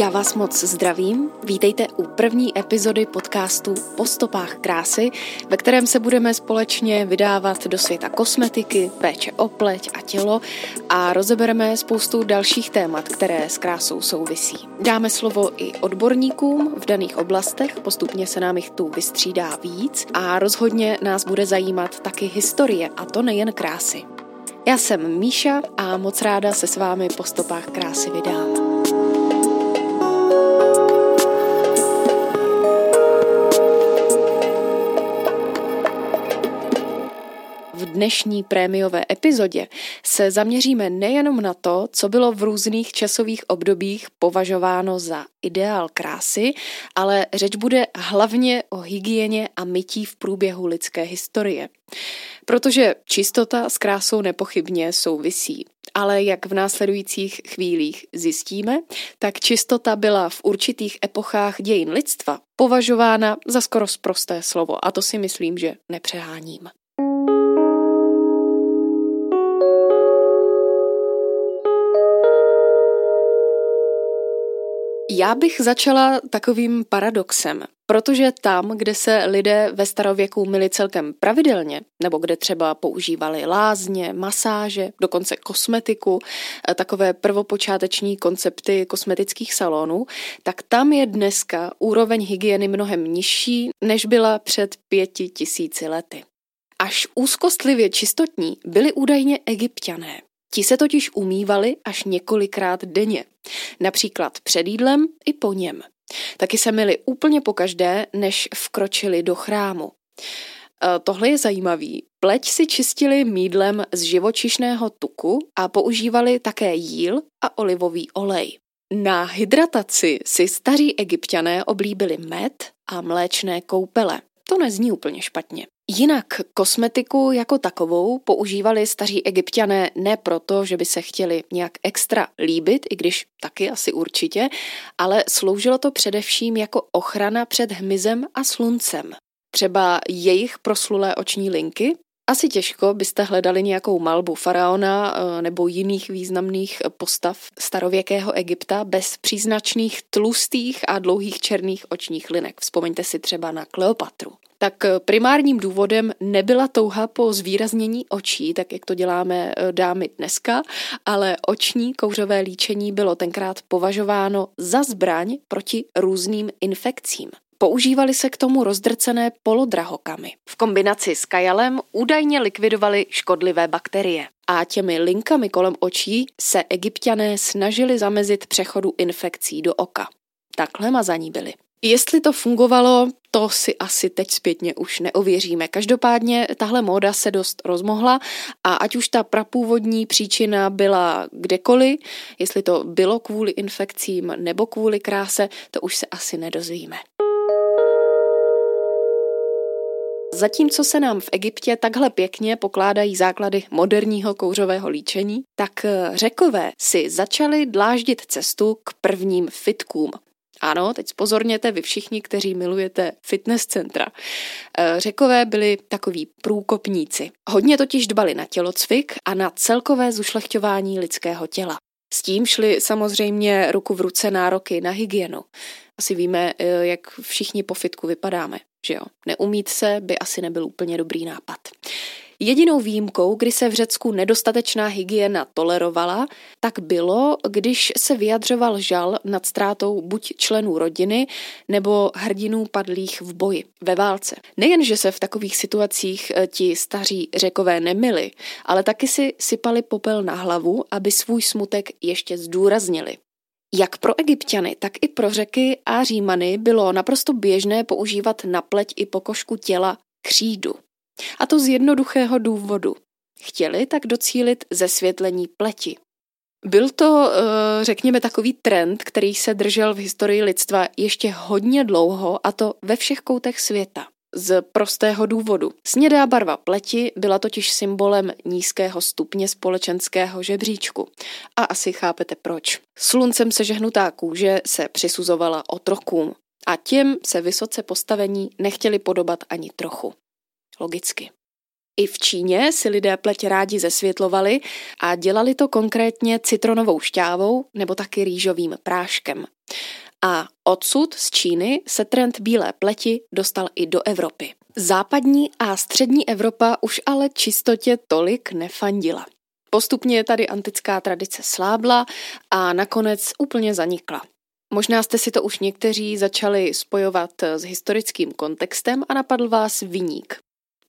Já vás moc zdravím. Vítejte u první epizody podcastu Po stopách krásy, ve kterém se budeme společně vydávat do světa kosmetiky, péče o pleť a tělo a rozebereme spoustu dalších témat, které s krásou souvisí. Dáme slovo i odborníkům v daných oblastech, postupně se nám jich tu vystřídá víc a rozhodně nás bude zajímat taky historie, a to nejen krásy. Já jsem Míša a moc ráda se s vámi po stopách krásy vydám. Dnešní prémiové epizodě se zaměříme nejenom na to, co bylo v různých časových obdobích považováno za ideál krásy, ale řeč bude hlavně o hygieně a mytí v průběhu lidské historie. Protože čistota s krásou nepochybně souvisí. Ale jak v následujících chvílích zjistíme, tak čistota byla v určitých epochách dějin lidstva považována za skoro sprosté slovo a to si myslím, že nepřeháním. Já bych začala takovým paradoxem, protože tam, kde se lidé ve starověku myli celkem pravidelně, nebo kde třeba používali lázně, masáže, dokonce kosmetiku, eh, takové prvopočáteční koncepty kosmetických salonů, tak tam je dneska úroveň hygieny mnohem nižší, než byla před pěti tisíci lety. Až úzkostlivě čistotní byli údajně egyptiané. Ti se totiž umývali až několikrát denně, například před jídlem i po něm. Taky se myli úplně pokaždé, než vkročili do chrámu. E, tohle je zajímavý. Pleť si čistili mídlem z živočišného tuku a používali také jíl a olivový olej. Na hydrataci si staří egyptiané oblíbili med a mléčné koupele. To nezní úplně špatně. Jinak kosmetiku jako takovou používali staří egyptiané ne proto, že by se chtěli nějak extra líbit, i když taky asi určitě, ale sloužilo to především jako ochrana před hmyzem a sluncem. Třeba jejich proslulé oční linky asi těžko byste hledali nějakou malbu faraona eh, nebo jiných významných postav starověkého Egypta bez příznačných tlustých a dlouhých černých očních linek. Vzpomeňte si třeba na Kleopatru tak eh, primárním důvodem nebyla touha po zvýraznění očí, tak jak to děláme eh, dámy dneska, ale oční kouřové líčení bylo tenkrát považováno za zbraň proti různým infekcím. Používali se k tomu rozdrcené polodrahokamy. V kombinaci s kajalem údajně likvidovali škodlivé bakterie. A těmi linkami kolem očí se egyptiané snažili zamezit přechodu infekcí do oka. Takhle mazaní byli. Jestli to fungovalo, to si asi teď zpětně už neověříme. Každopádně tahle móda se dost rozmohla a ať už ta prapůvodní příčina byla kdekoliv, jestli to bylo kvůli infekcím nebo kvůli kráse, to už se asi nedozvíme. Zatímco se nám v Egyptě takhle pěkně pokládají základy moderního kouřového líčení, tak řekové si začali dláždit cestu k prvním fitkům. Ano, teď pozorněte vy všichni, kteří milujete fitness centra. Eh, řekové byli takoví průkopníci. Hodně totiž dbali na tělocvik a na celkové zušlechťování lidského těla. S tím šli samozřejmě ruku v ruce nároky na hygienu. Asi víme, eh, jak všichni po fitku vypadáme, že jo? Neumít se by asi nebyl úplně dobrý nápad. Jedinou výjimkou, kdy se v Řecku nedostatečná hygiena tolerovala, tak bylo, když se vyjadřoval žal nad ztrátou buď členů rodiny nebo hrdinů padlých v boji, ve válce. Nejen, že se v takových situacích eh, ti staří řekové nemili, ale taky si sypali popel na hlavu, aby svůj smutek ještě zdůraznili. Jak pro egyptiany, tak i pro řeky a římany bylo naprosto běžné používat na pleť i pokožku těla křídu. A to z jednoduchého důvodu. Chtěli tak docílit zesvětlení pleti. Byl to, eh, řekněme, takový trend, který se držel v historii lidstva ještě hodně dlouho a to ve všech koutech světa. Z prostého důvodu. Snědá barva pleti byla totiž symbolem nízkého stupně společenského žebříčku. A asi chápete proč. Sluncem sežehnutá kůže se přisuzovala otrokům a těm se vysoce postavení nechtěli podobat ani trochu logicky. I v Číně si lidé pleť rádi zesvětlovali a dělali to konkrétně citronovou šťávou nebo taky rýžovým práškem. A odsud z Číny se trend bílé pleti dostal i do Evropy. Západní a střední Evropa už ale čistotě tolik nefandila. Postupně tady antická tradice slábla a nakonec úplně zanikla. Možná jste si to už někteří začali spojovat s historickým kontextem a napadl vás viník.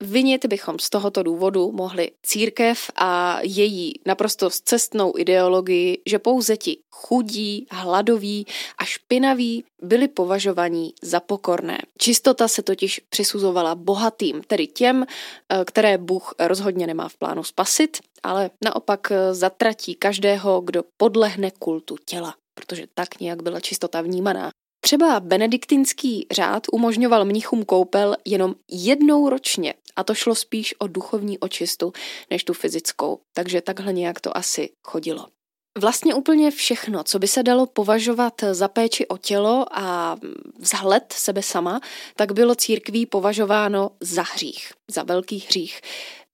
Vinit bychom z tohoto důvodu mohli církev a její naprosto cestnou ideologii, že pouze ti chudí, hladoví a špinaví byli považovaní za pokorné. Čistota se totiž přisuzovala bohatým, tedy těm, eh, které Bůh rozhodně nemá v plánu spasit, ale naopak eh, zatratí každého, kdo podlehne kultu těla protože tak nějak byla čistota vnímaná. Třeba benediktinský řád umožňoval mnichům koupel jenom jednou ročně a to šlo spíš o duchovní očistu než tu fyzickou, takže takhle nějak to asi chodilo. Vlastně úplně všechno, co by se dalo považovat za péči o tělo a vzhled sebe sama, tak bylo církví považováno za hřích, za velký hřích.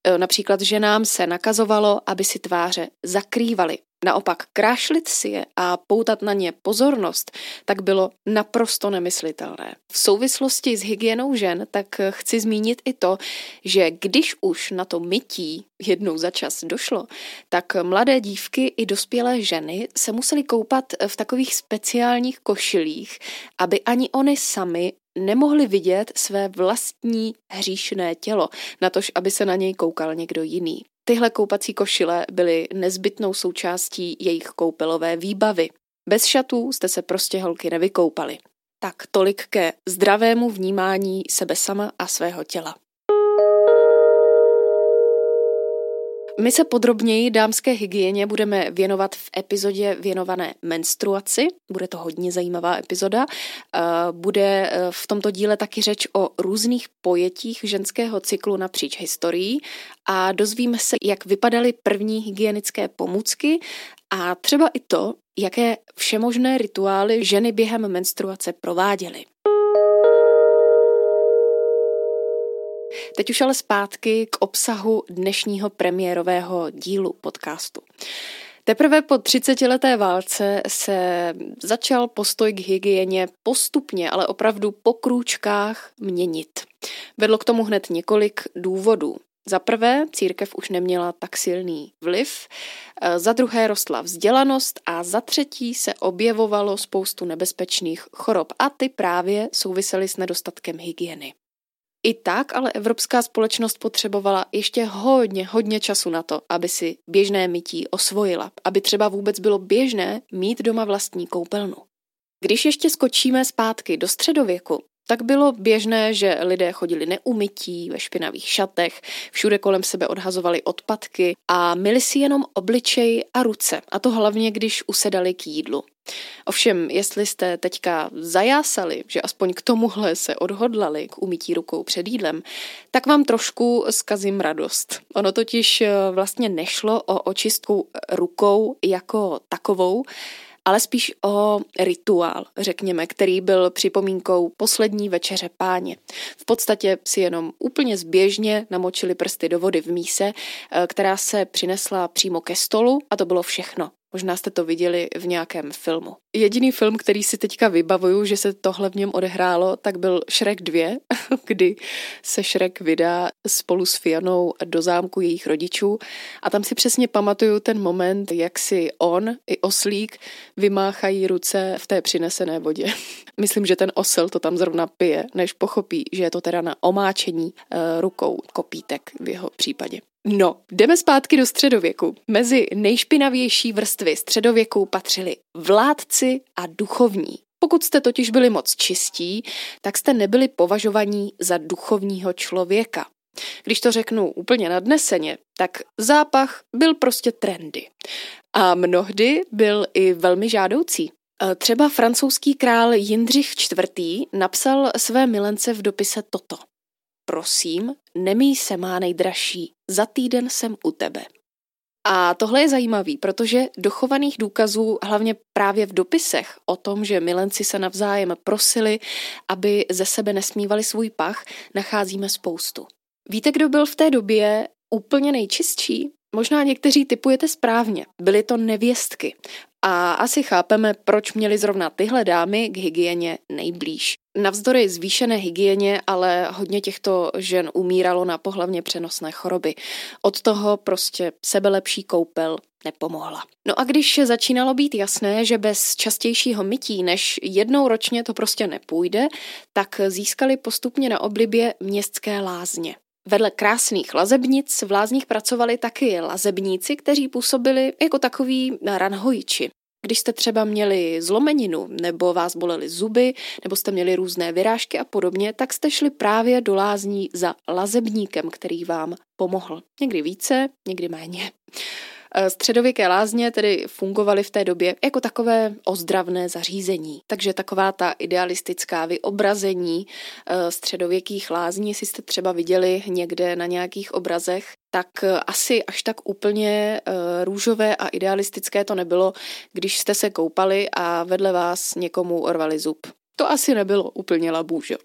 E, například ženám se nakazovalo, aby si tváře zakrývaly, Naopak krášlit si je a poutat na ně pozornost, tak bylo naprosto nemyslitelné. V souvislosti s hygienou žen tak chci zmínit i to, že když už na to mytí jednou za čas došlo, tak mladé dívky i dospělé ženy se musely koupat v takových speciálních košilích, aby ani oni sami nemohli vidět své vlastní hříšné tělo, natož aby se na něj koukal někdo jiný. Tyhle koupací košile byly nezbytnou součástí jejich koupelové výbavy. Bez šatů jste se prostě holky nevykoupali. Tak tolik ke zdravému vnímání sebe sama a svého těla. My se podrobněji dámské hygieně budeme věnovat v epizodě věnované menstruaci. Bude to hodně zajímavá epizoda. Eh, bude eh, v tomto díle taky řeč o různých pojetích ženského cyklu napříč historií a dozvíme se, jak vypadaly první hygienické pomůcky a třeba i to, jaké všemožné rituály ženy během menstruace prováděly. Teď už ale zpátky k obsahu dnešního premiérového dílu podcastu. Teprve po 30-leté válce se začal postoj k hygieně postupně, ale opravdu po krůčkách měnit. Vedlo k tomu hned několik důvodů. Za prvé, církev už neměla tak silný vliv, za druhé rostla vzdělanost a za třetí se objevovalo spoustu nebezpečných chorob a ty právě souvisely s nedostatkem hygieny. I tak ale evropská společnost potřebovala ještě hodně, hodně času na to, aby si běžné mytí osvojila, aby třeba vůbec bylo běžné mít doma vlastní koupelnu. Když ještě skočíme zpátky do středověku, tak bylo běžné, že lidé chodili neumytí, ve špinavých šatech, všude kolem sebe odhazovali odpadky a myli si jenom obličej a ruce, a to hlavně, když usedali k jídlu. Ovšem, jestli jste teďka zajásali, že aspoň k tomuhle se odhodlali k umytí rukou před jídlem, tak vám trošku zkazím radost. Ono totiž eh, vlastně nešlo o očistku rukou jako takovou, ale spíš o rituál, řekněme, který byl připomínkou poslední večeře páně. V podstatě si jenom úplně zběžně namočili prsty do vody v míse, eh, která se přinesla přímo ke stolu a to bylo všechno. Možná jste to viděli v nějakém filmu. Jediný film, který si teďka vybavuju, že se tohle v něm odehrálo, tak byl Shrek 2, kdy se Shrek vydá spolu s Fianou do zámku jejich rodičů a tam si přesně pamatuju ten moment, jak si on i oslík vymáchají ruce v té přinesené vodě. Myslím, že ten osel to tam zrovna pije, než pochopí, že je to teda na omáčení uh, rukou kopítek v jeho případě. No, jdeme zpátky do středověku. Mezi nejšpinavější vrstvy středověku patřili vládci a duchovní. Pokud jste totiž byli moc čistí, tak jste nebyli považovaní za duchovního člověka. Když to řeknu úplně nadneseně, tak zápach byl prostě trendy. A mnohdy byl i velmi žádoucí. E, třeba francouzský král Jindřich IV. napsal své milence v dopise toto. Prosím, nemý se má nejdražší, za týden jsem u tebe. A tohle je zajímavý, protože dochovaných důkazů, hlavně právě v dopisech o tom, že milenci se navzájem prosili, aby ze sebe nesmívali svůj pach, nacházíme spoustu. Víte, kdo byl v té době úplně nejčistší? Možná někteří typujete správně. Byly to nevěstky. A asi chápeme, proč měli zrovna tyhle dámy k hygieně nejblíž. Navzdory zvýšené hygieně, ale hodně těchto žen umíralo na pohlavně přenosné choroby. Od toho prostě sebelepší koupel nepomohla. No a když začínalo být jasné, že bez častějšího mytí než jednou ročně to prostě nepůjde, tak získali postupně na oblibě městské lázně. Vedle krásných lazebnic v lázních pracovali taky lazebníci, kteří působili jako takový ranhojiči. Když jste třeba měli zlomeninu, nebo vás bolely zuby, nebo jste měli různé vyrážky a podobně, tak jste šli právě do lázní za lazebníkem, který vám pomohl. Někdy více, někdy méně. Eh, středověké lázně tedy fungovaly v té době jako takové ozdravné zařízení. Takže taková ta idealistická vyobrazení eh, středověkých lázní, jestli jste třeba viděli někde na nějakých obrazech, tak eh, asi až tak úplně růžové a idealistické to nebylo, když jste se koupali a vedle vás někomu orvali zub. To asi nebylo úplně labůžo.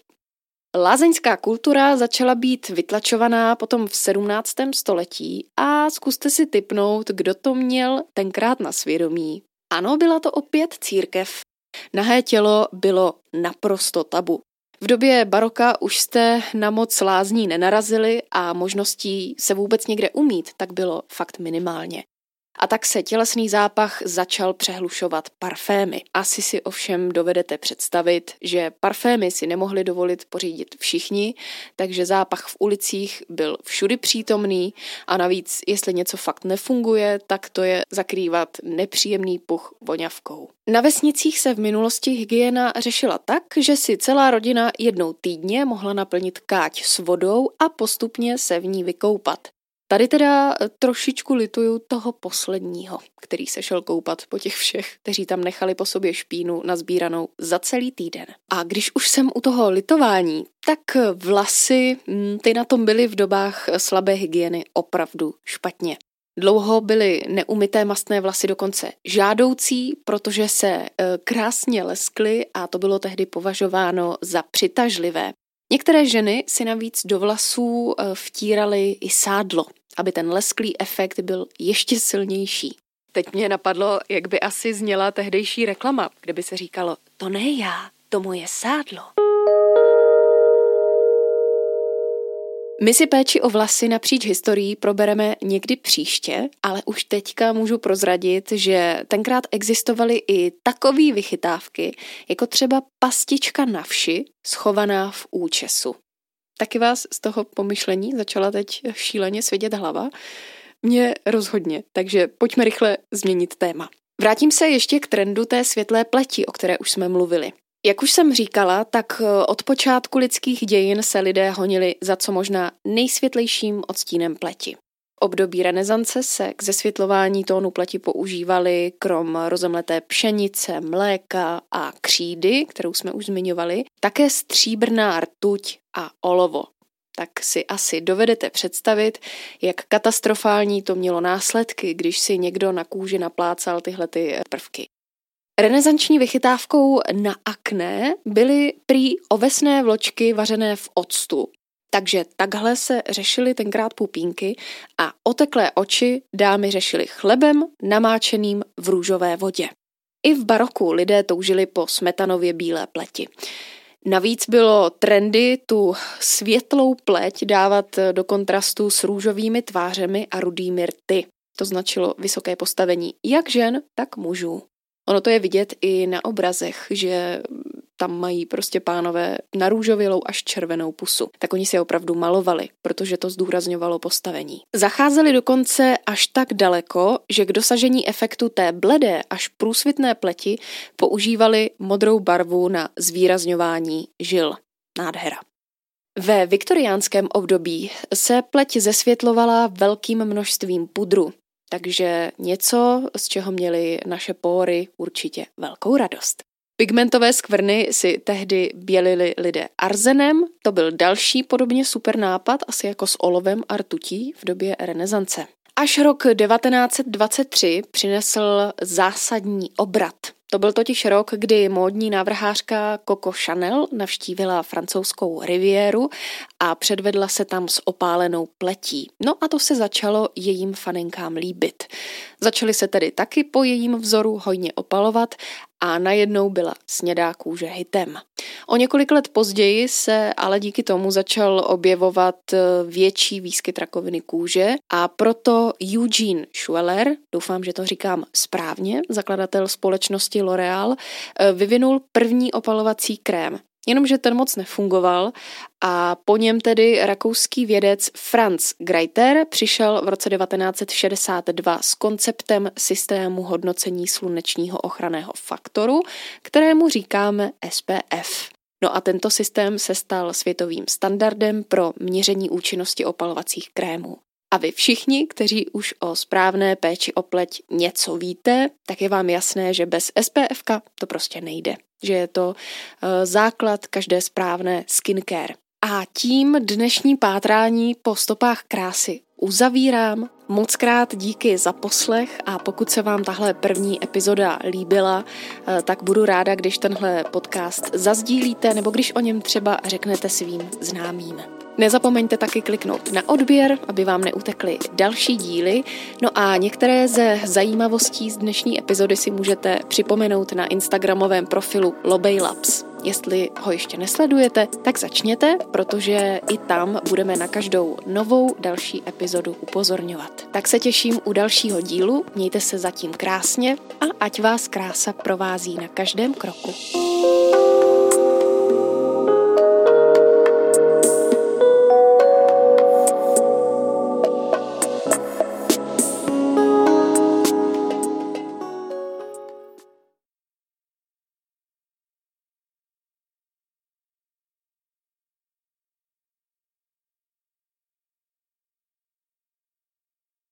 Lázeňská kultura začala být vytlačovaná potom v 17. století a zkuste si typnout, kdo to měl tenkrát na svědomí. Ano, byla to opět církev. Nahé tělo bylo naprosto tabu. V době baroka už jste na moc lázní nenarazili a možností se vůbec někde umít, tak bylo fakt minimálně. A tak se tělesný zápach začal přehlušovat parfémy. Asi si ovšem dovedete představit, že parfémy si nemohli dovolit pořídit všichni, takže zápach v ulicích byl všudy přítomný a navíc, jestli něco fakt nefunguje, tak to je zakrývat nepříjemný puch voňavkou. Na vesnicích se v minulosti hygiena řešila tak, že si celá rodina jednou týdně mohla naplnit káť s vodou a postupně se v ní vykoupat. Tady teda eh, trošičku lituju toho posledního, který se šel koupat po těch všech, kteří tam nechali po sobě špínu nazbíranou za celý týden. A když už jsem u toho litování, tak vlasy, hm, ty na tom byly v dobách slabé hygieny opravdu špatně. Dlouho byly neumyté mastné vlasy dokonce žádoucí, protože se eh, krásně leskly a to bylo tehdy považováno za přitažlivé. Některé ženy si navíc do vlasů eh, vtíraly i sádlo, aby ten lesklý efekt byl ještě silnější. Teď mě napadlo, jak by asi zněla tehdejší reklama, kde by se říkalo, to ne já, to moje sádlo. My si péči o vlasy napříč historií probereme někdy příště, ale už teďka můžu prozradit, že tenkrát existovaly i takové vychytávky, jako třeba pastička na vši, schovaná v účesu. Taky vás z toho pomyšlení začala teď šíleně svědět hlava? Mně rozhodně, takže pojďme rychle změnit téma. Vrátím se ještě k trendu té světlé pleti, o které už jsme mluvili. Jak už jsem říkala, tak eh, od počátku lidských dějin se lidé honili za co možná nejsvětlejším odstínem pleti. V období renesance se k zesvětlování tónu pleti používali krom rozemleté pšenice, mléka a křídy, kterou jsme už zmiňovali, také stříbrná rtuť a olovo. Tak si asi dovedete představit, jak katastrofální to mělo následky, když si někdo na kůži naplácal tyhle ty prvky. Renesanční vychytávkou na akné byly prý ovesné vločky vařené v octu. Takže takhle se řešily tenkrát pupínky a oteklé oči dámy řešily chlebem namáčeným v růžové vodě. I v baroku lidé toužili po smetanově bílé pleti. Navíc bylo trendy tu světlou pleť dávat do kontrastu s růžovými tvářemi a rudými rty. To značilo vysoké postavení jak žen, tak mužů. Ono to je vidět i na obrazech, že tam mají prostě pánové narůžovělou až červenou pusu. Tak oni si opravdu malovali, protože to zdůrazňovalo postavení. Zacházeli dokonce až tak daleko, že k dosažení efektu té bledé až průsvitné pleti používali modrou barvu na zvýrazňování žil. Nádhera. Ve viktoriánském období se pleť zesvětlovala velkým množstvím pudru, takže něco, z čeho měly naše pory určitě velkou radost. Pigmentové skvrny si tehdy bělili lidé arzenem, to byl další podobně super nápad, asi jako s olovem a rtutí v době renesance. Až rok 1923 přinesl zásadní obrat. To byl totiž rok, kdy módní návrhářka Coco Chanel navštívila francouzskou riviéru a předvedla se tam s opálenou pletí. No a to se začalo jejím fanenkám líbit. Začali se tedy taky po jejím vzoru hojně opalovat a najednou byla snědá kůže hitem. O několik let později se ale díky tomu začal objevovat eh, větší výskyt rakoviny kůže a proto Eugene Schueller, doufám, že to říkám správně, zakladatel společnosti L'Oreal, eh, vyvinul první opalovací krém. Jenomže ten moc nefungoval a po něm tedy rakouský vědec Franz Greiter přišel v roce 1962 s konceptem systému hodnocení slunečního ochranného faktoru, kterému říkáme SPF. No a tento systém se stal světovým standardem pro měření účinnosti opalovacích krémů. A vy všichni, kteří už o správné péči o pleť něco víte, tak je vám jasné, že bez SPF to prostě nejde. Že je to uh, základ každé správné skincare. A tím dnešní pátrání po stopách krásy uzavírám. Moc krát díky za poslech a pokud se vám tahle první epizoda líbila, eh, tak budu ráda, když tenhle podcast zazdílíte nebo když o něm třeba řeknete svým známým. Nezapomeňte taky kliknout na odběr, aby vám neutekly další díly. No a některé ze zajímavostí z dnešní epizody si můžete připomenout na instagramovém profilu Lobej Labs. Jestli ho ještě nesledujete, tak začněte, protože i tam budeme na každou novou další epizodu upozorňovat. Tak se těším u dalšího dílu, mějte se zatím krásně a ať vás krása provází na každém kroku.